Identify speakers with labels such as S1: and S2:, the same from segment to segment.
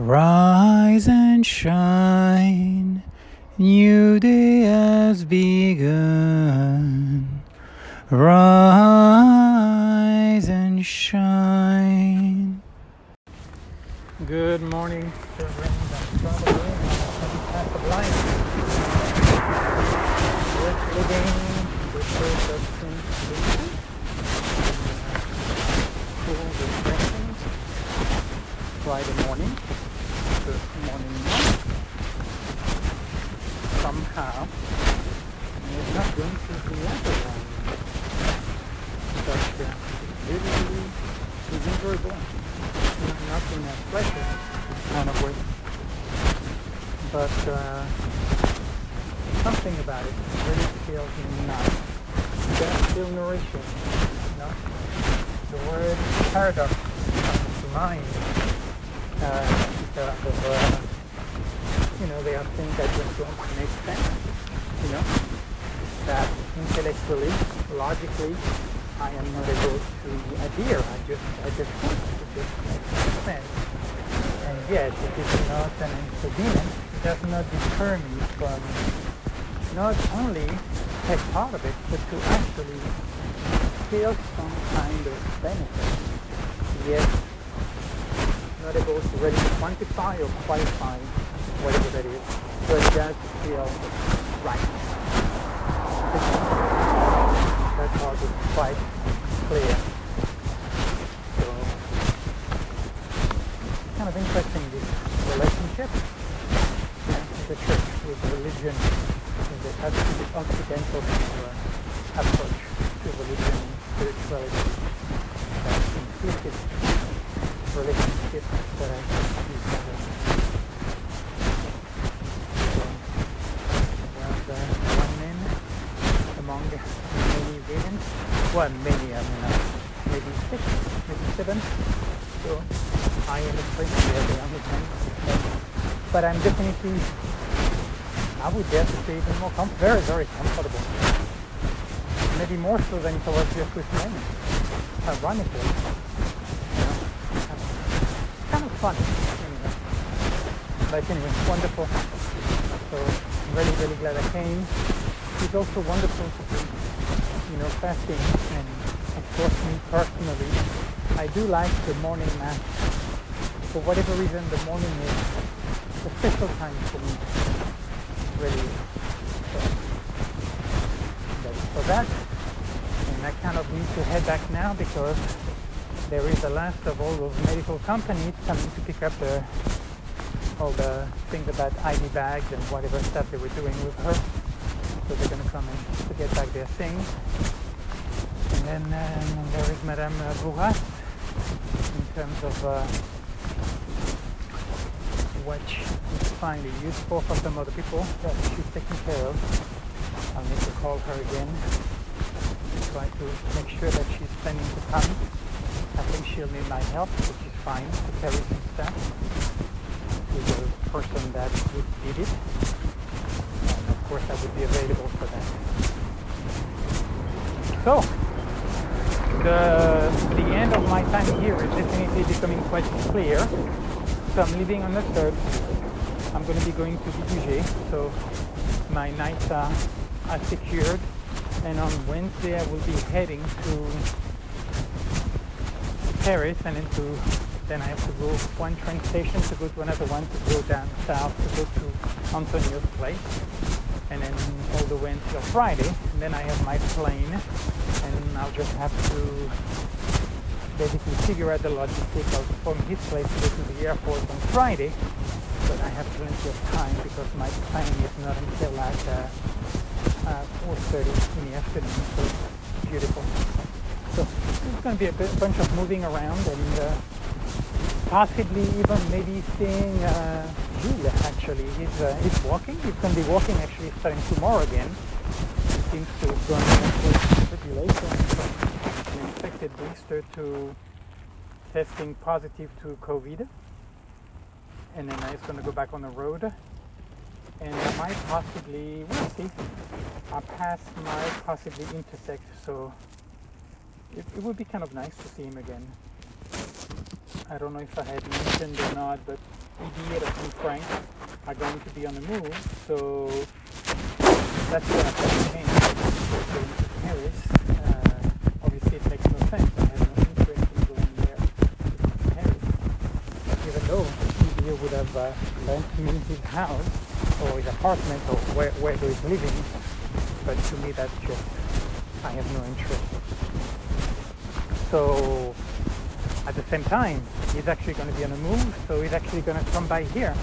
S1: Rise and shine, new day has begun. Rise and shine. Good morning, Friday morning morning walk. Somehow, it's not going to the other one. But uh, really, really is enjoyable. Not in a pleasure kind of way. But uh, something about it really feels nice. Does feel nourishing. You? The word paradox comes to mind. Uh, uh, you know, there are things that just don't make sense, you know, that intellectually, logically, I am not able to adhere. I just, I just can't. It just makes sense. And yet, it is not an inconvenience. It does not deter me from not only take part of it, but to actually feel some kind of benefit. Yet, not able to really quantify or qualify whatever that is, but it does feel right. That part is quite clear. So, kind of interesting this relationship and the church with religion in the Occidental approach to religion and spirituality. That implicit relationship that I discovered. So, was uh, one man among many variants. Well, many, I mean, uh, maybe six, maybe seven. So I am they are the only ten. But I'm definitely, I would dare to say, even more, com- very, very comfortable. Maybe more so than if I was just with men. Ironically fun. But anyway, wonderful. So I'm really, really glad I came. It's also wonderful to be, you know, fasting. And of course, me personally, I do like the morning mass. For whatever reason, the morning is a special time for me. Really. So that's for that. And I kind of need to head back now because there is the last of all those medical companies coming to pick up the, all the things about ID bags and whatever stuff they were doing with her. So they're going to come in to get back their things. And then um, there is Madame Bourras in terms of uh, what is finally useful for some other people that she's taking care of. I'll need to call her again to try to make sure that she's planning to come I think she'll need my help, which is fine, to carry some stuff to the person that would need it. And of course I would be available for that. So, the, the end of my time here is definitely becoming quite clear. So I'm leaving on the 3rd. I'm going to be going to Ligugé, so my nights are, are secured. And on Wednesday I will be heading to Paris and then then I have to go one train station to go to another one to go down south to go to Antonio's place. And then all the way until Friday and then I have my plane and I'll just have to basically figure out the logistics of from his place to go to the airport on Friday. But I have plenty of time because my plane is not until like uh, uh, 4.30 in the afternoon so beautiful so it's going to be a bit, bunch of moving around and uh, possibly even maybe seeing uh, Jules actually. He's, uh, he's walking. He's going to be walking actually starting tomorrow again. He seems to have gone pretty late from an infected booster to testing positive to COVID. And then he's going to go back on the road. And I might possibly, we'll see. Our paths might possibly intersect. So it, it would be kind of nice to see him again. I don't know if I had mentioned or not, but Idir and Frank are going to be on the move, so that's change going to Paris. Uh, obviously, it makes no sense. I have no interest in going there Paris, even though Idir would have uh, lent me his house or his apartment or where, where he's living, but to me, that's just, I have no interest. So, at the same time, he's actually going to be on the move, so he's actually going to come by here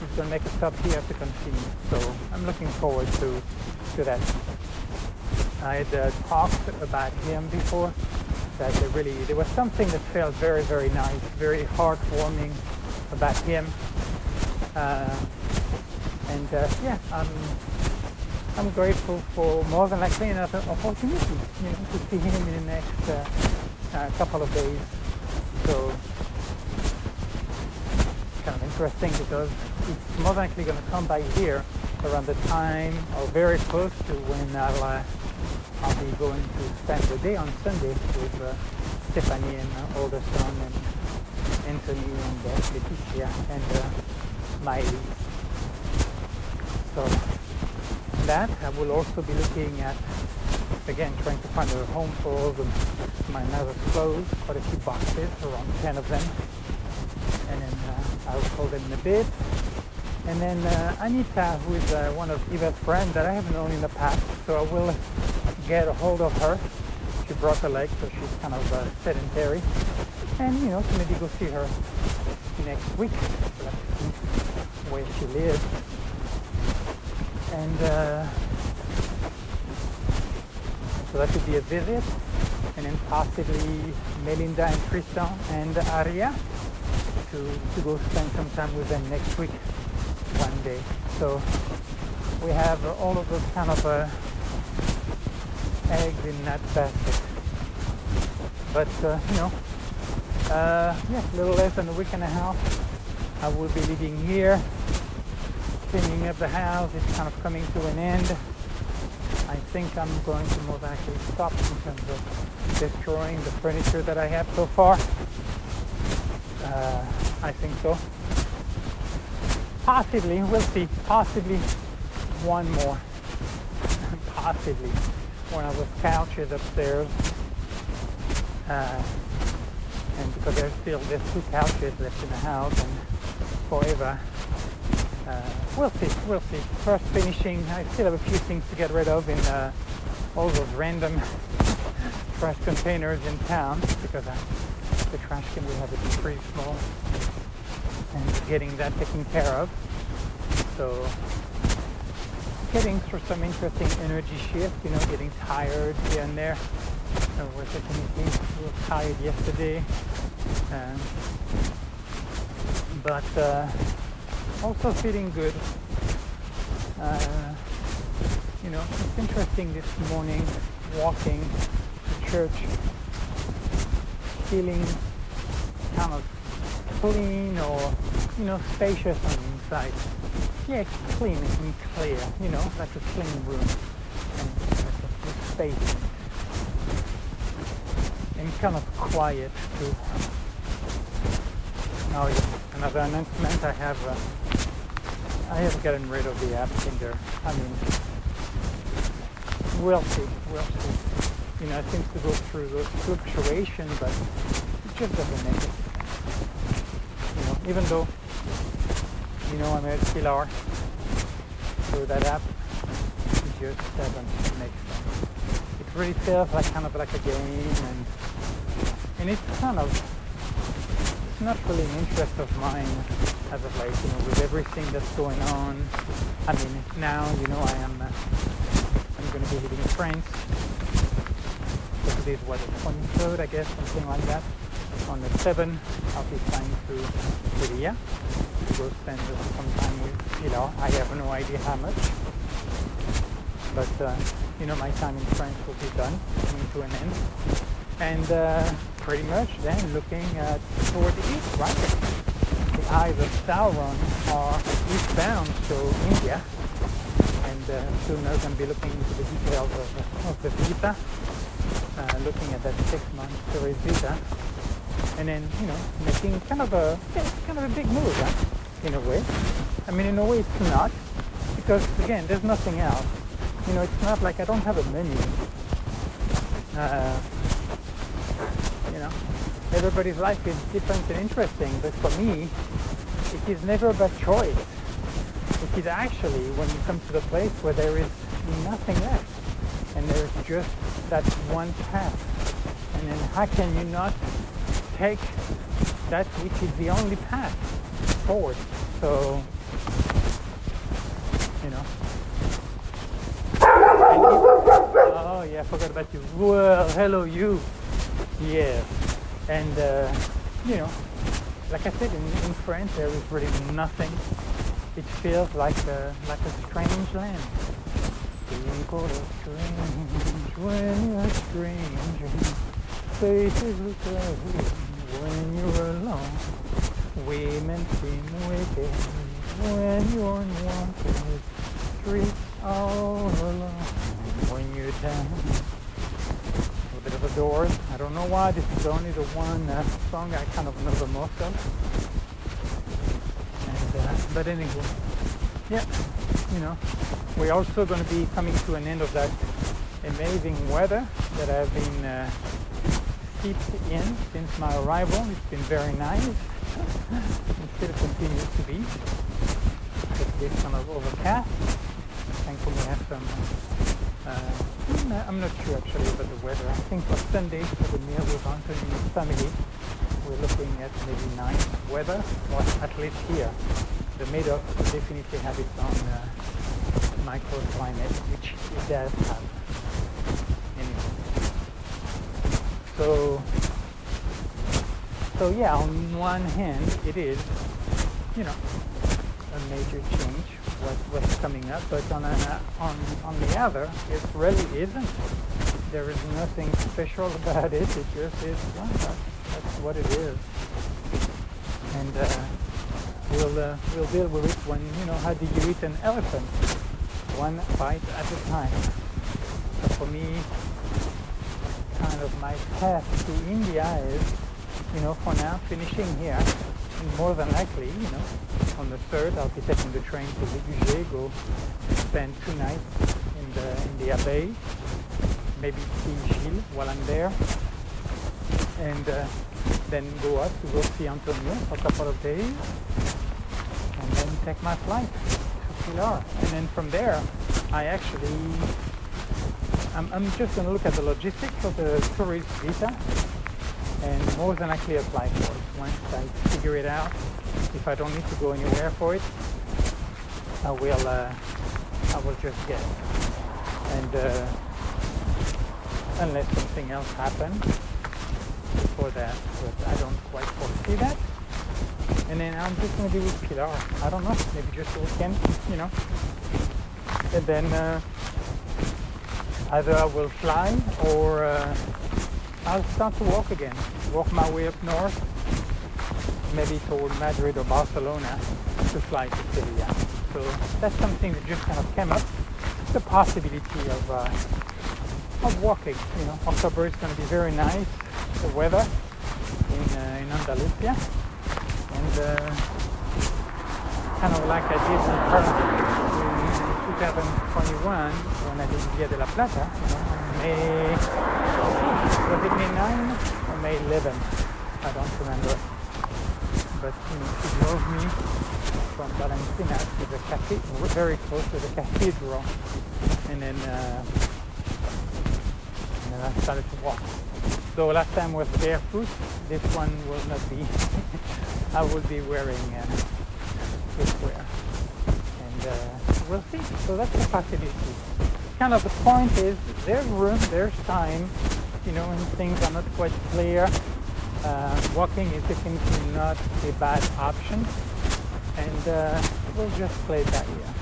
S1: He's going to make a stop here to continue. So I'm looking forward to, to that. I had uh, talked about him before, that there really, there was something that felt very, very nice, very heartwarming about him. Uh, and uh, yeah, I'm, I'm grateful for more than likely another opportunity, you know, to see him in the next uh, couple of days. So kind of interesting because it's more likely going to come by here around the time or very close to when I'll, uh, I'll be going to spend the day on Sunday with uh, Stephanie and uh, older son and Anthony and uh, Leticia and uh, Miley. So that I will also be looking at again trying to find a home for all of my mother's clothes, quite a few boxes, around 10 of them. And then uh, I'll call them in a bit and then uh, Anita, who is uh, one of Eva's friends that I haven't known in the past, so I will get a hold of her. She broke her leg, so she's kind of uh, sedentary. And, you know, to maybe go see her next week, where she lives. And uh, so that could be a visit. And then possibly Melinda and Tristan and Aria to, to go spend some time with them next week one day. So we have all of those kind of uh, eggs in that basket. But uh, you know, uh, yeah, a little less than a week and a half. I will be leaving here, cleaning up the house. It's kind of coming to an end. I think I'm going to more actually stop in terms of destroying the furniture that I have so far. Uh, I think so possibly, we'll see, possibly one more. possibly. One of those couches upstairs. Uh, and because there's still there's two couches left in the house and forever. Uh, we'll see, we'll see. First finishing, I still have a few things to get rid of in uh, all those random trash containers in town because uh, the trash can we have it pretty small and getting that taken care of. So getting through some interesting energy shift, you know, getting tired here and there. I was definitely a little tired yesterday. Um, but uh, also feeling good. Uh, you know, it's interesting this morning walking to church, feeling kind of clean or, you know, spacious on the inside. Yeah, clean and clear, you know, like a clean room and like a space and kind of quiet too. Yeah, another announcement. I have uh, I have gotten rid of the app Tinder. I mean, we'll see, we'll see. You know, it seems to go through the fluctuations, but it just doesn't make it You know, even though you know I'm at Pilar so that app it just doesn't make sense. It really feels like kind of like a game and and it's kind of it's not really an interest of mine as of late, you know, with everything that's going on. I mean now, you know, I am uh, I'm gonna be living in France. So today's what the 23rd I guess, something like that. On the 7th I'll be flying to Syria to go spend some time with you know I have no idea how much. But uh, you know my time in France will be done coming to an end. And uh, pretty much then looking toward the east right eyes of Sauron are eastbound to India and uh, soon I'm going to be looking into the details of, of the visa uh, looking at that six month tourist visa and then you know making kind of a kind of a big move. Huh? in a way. I mean, in a way, it's not because again, there's nothing else. You know, it's not like I don't have a menu. Uh, you know, everybody's life is different and interesting, but for me, it is never about choice. It is actually when you come to the place where there is nothing left and there's just that one path. And then how can you not take that which is the only path forward? So, you know. oh yeah, I forgot about you. Well, hello you. Yeah. And, uh, you know, like I said, in, in France there is really nothing. It feels like a, like a strange land. People are strange when you're strange. Faces look ugly when you're alone. Women seem wicked when you're wanted. Streets all alone when you're down. The Doors. I don't know why. This is only the one uh, song I kind of know the most of. And, uh, but anyway, yeah, you know, we're also going to be coming to an end of that amazing weather that I've been uh, steeped in since my arrival. It's been very nice. it still continues to be. It's been kind of overcast. Thankfully, I have some. I'm not sure actually about the weather. I think for Sunday for the meal to be family. We're looking at maybe nice weather, or at least here. The Medoc definitely have its own uh, microclimate, which it does have. Anyway. So, so yeah, on one hand, it is, you know, a major change what, what's coming up, but on, a, on, on the other, it really isn't. There is nothing special about it. It just is, well, that's, that's what it is. And uh, we'll uh, we'll deal with it when you know how do you eat an elephant one bite at a time so for me kind of my path to India is you know for now finishing here more than likely you know on the third I'll be taking the train to Ligugé go spend two nights in the in the Abbey maybe see Gilles while I'm there and uh, then go up to go see Antonio for a couple of days and then take my flight to Pilar. And then from there, I actually, I'm, I'm just going to look at the logistics of the tourist visa and more than likely apply for it. Once I figure it out, if I don't need to go anywhere for it, I will, uh, I will just get it. And uh, unless something else happens before that, but I don't quite foresee that. And then I'm just gonna be with Pilar. I don't know, maybe just a weekend, you know. And then uh, either I will fly or uh, I'll start to walk again. Walk my way up north, maybe toward Madrid or Barcelona to fly to Sevilla. So that's something that just kind of came up. The possibility of uh, of walking. You know, October is going to be very nice. The weather in uh, in Andalusia and uh, kind of like I did in in 2021 when I did Via de la Plata, you know, May, was it May 9 or May 11? I don't remember. But you know, she drove me from Valentina to the cathedral, very close to the cathedral, and then uh, and then I started to walk. So last time was barefoot. This one will not be. I will be wearing uh, footwear, and uh, we'll see. So that's the possibility. Kind of the point is there's room, there's time. You know, when things are not quite clear, uh, walking is definitely not a bad option, and uh, we'll just play that year.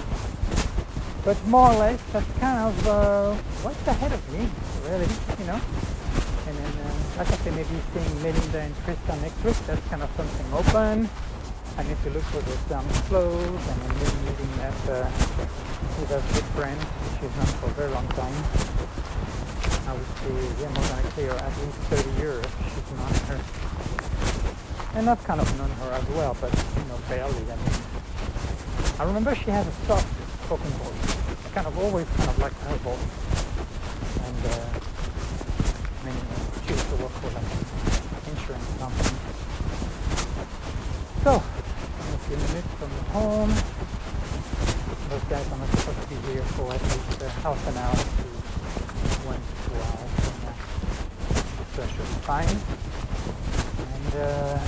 S1: But more or less, that's kind of uh, what's ahead of me, really. You know. And then, uh, like I said, maybe seeing Melinda and Krista next week, that's kind of something open. I need to look for the some clothes and then meeting that with a good friend, she's known for a very long time. I would say, yeah, more than likely, or at least 30 years she's known her. And I've kind of known her as well, but, you know, barely. I mean, I remember she has a soft spoken voice. I kind of always kind of liked her voice. And uh, I mean, she used to work for like an insurance company. So, I'm a few minutes from home. Guys not supposed to be here for at least uh, half an hour to one to two hours. And, uh, so I should be fine. And uh,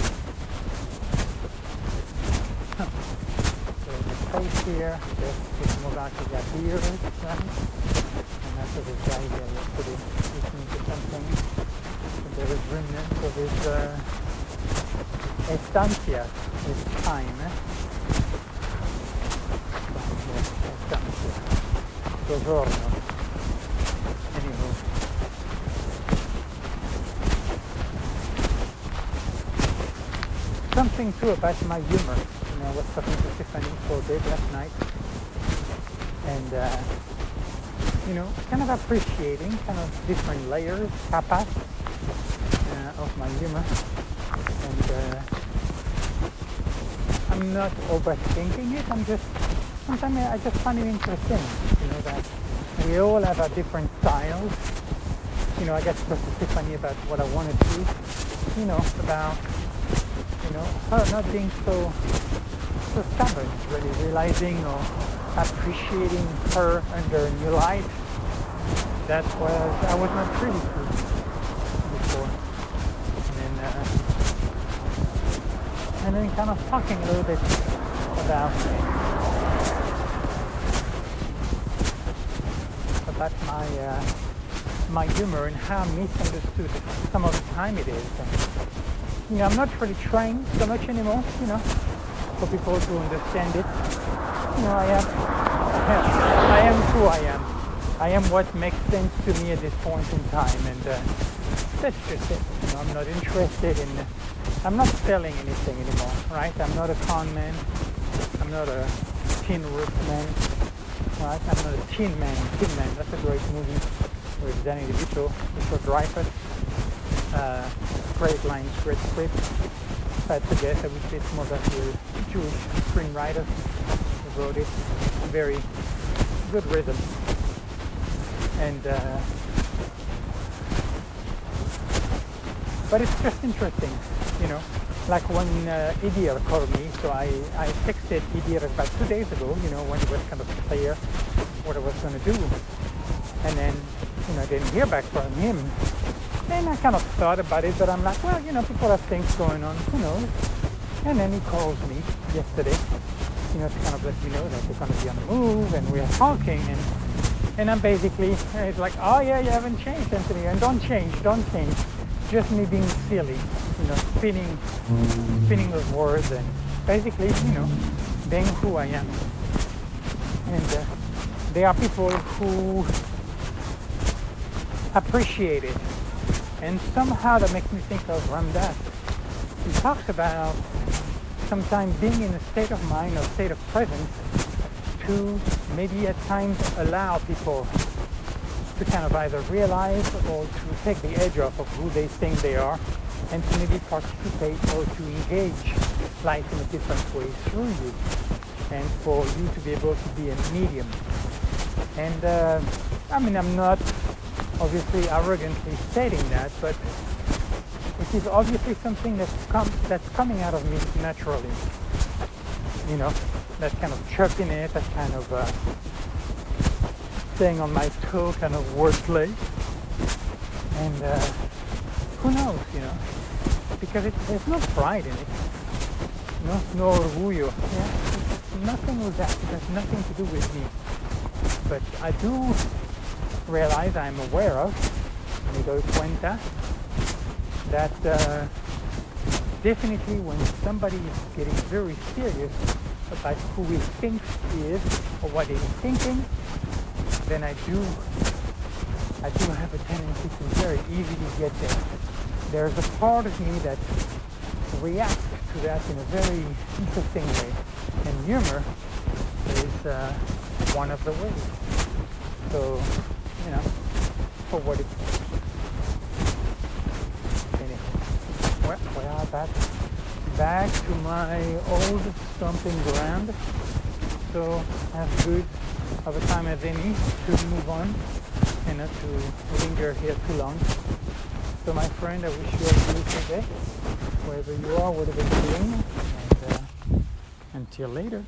S1: there's a place here. There's this Mogaki got beer, right? And after this guy here yesterday listening to something. And there is remnants of his uh, estancia, his time. Eh? Soggiorno. Something too about my humor. You know, I was talking to Tiffany for a bit last night. And, uh, you know, kind of appreciating kind of different layers, capas uh, of my humor. And uh, I'm not overthinking it. I'm just, sometimes I just find it interesting, you know, that we all have our different styles. You know, I get to talk to Tiffany about what I want to do, you know, about you know, her not being so so stubborn, really realizing or appreciating her under new light. That was I was not privy to before. And then uh, and then kind of talking a little bit about about my uh, my humor and how misunderstood some of the time it is. And, you know, I'm not really trying so much anymore, you know, for people to understand it. You know, I am, I am who I am. I am what makes sense to me at this point in time, and uh, that's just it. You know, I'm not interested in, I'm not selling anything anymore, right? I'm not a con man. I'm not a tin roof man, right? I'm not a tin man. Tin man, that's a great movie with Danny DeVito, Richard Dreyfuss. Uh, great lines, great script. I guess, I would say it's more about the Jewish screenwriter who wrote it. Very good rhythm. And, uh, but it's just interesting, you know. Like when uh, Idir called me, so I, I texted Idir about two days ago, you know, when it was kind of clear what I was going to do. And then, you know, I didn't hear back from him and I kind of thought about it, but I'm like, well, you know, people have things going on, who knows? And then he calls me yesterday, you know, to kind of let me know that they're going to be on the move, and we're talking, and and I'm basically, it's like, oh yeah, you haven't changed, Anthony, and don't change, don't change. Just me being silly, you know, spinning, spinning those words, and basically, you know, being who I am. And uh, there are people who appreciate it and somehow that makes me think of Ram Dass. He talks about sometimes being in a state of mind or state of presence to maybe at times allow people to kind of either realize or to take the edge off of who they think they are and to maybe participate or to engage life in a different way through you and for you to be able to be a medium. And uh, I mean, I'm not obviously arrogantly stating that, but it is obviously something that's, com- that's coming out of me naturally. You know, that kind of chirp in it, that kind of uh, staying on my toe kind of wordplay. And uh, who knows, you know, because it, there's no pride in it. No, no orgullo. Yeah? Nothing with that. It has nothing to do with me. But I do realize I'm aware of, me doy cuenta, that uh, definitely when somebody is getting very serious about who he thinks he is or what he's thinking, then I do I do have a tendency to very easily get there. There's a part of me that reacts to that in a very interesting way. And humor is uh, one of the ways. So you know, for what it's anyway. Well, we are back, back to my old stomping ground. so as good of a time as any to move on and not to linger here too long. So my friend, I wish you a beautiful day, wherever you are, whatever you're doing, and uh, until later.